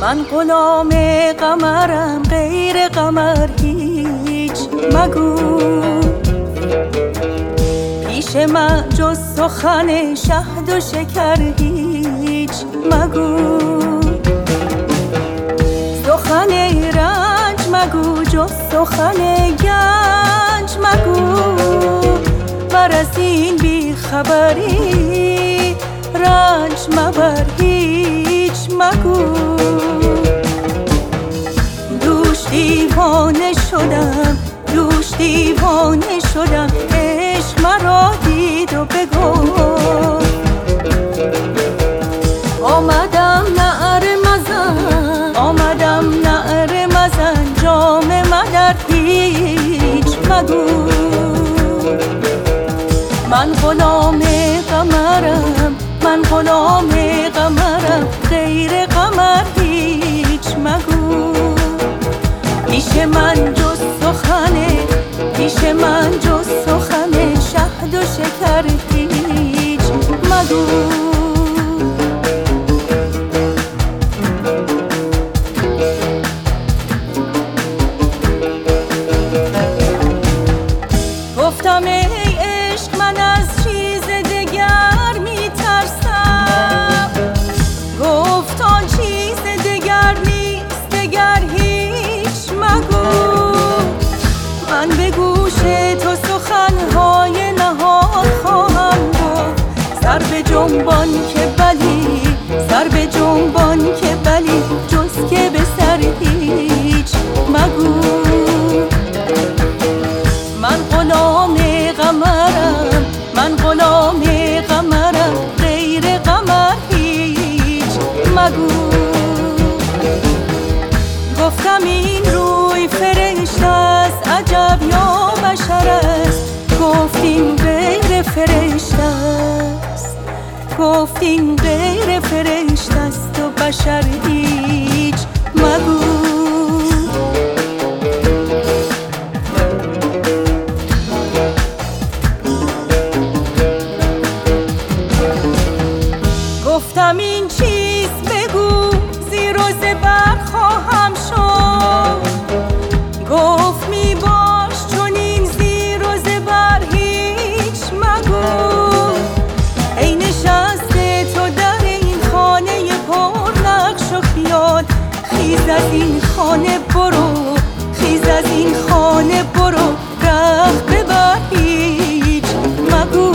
من غلام قمرم غیر قمر هیچ. مگو. پیش من جز سخن شهد و شکر هیچ. مگو. سخن گنج مگو. بر از این بی خبری رنج مبر. مدر هیچ مگو. من غلام قمرم من غلام قمرم غیر قمر هیچ مگو. پیش من جز سخنه پیش من جز سخنه من به گوش تو سخنهای نهاد خواهم گفت. سر به جنبان که بلی سر به جنبان که بلی جز که به سر هیچ مگو. من غلام قمرم من غلام قمرم غیر قمر هیچ مگو. گفتم این عجب یا بشر است. گفتیم غیر فرشت است. گفتیم غیر فرشت است و بشر هیچ مگو. گفتم این چیست بگو زیر و زبر خواهم شد. گفت از این خانه برو خیز از این خانه برو رخت ببر هیچ مگو.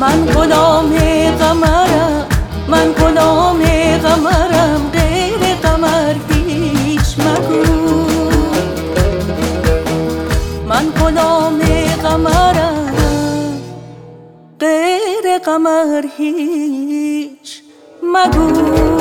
من غلام قمرم من غلام قمرم غیر قمر هیچ مگو. من غلام قمرم غیر قمر هیچ مگو.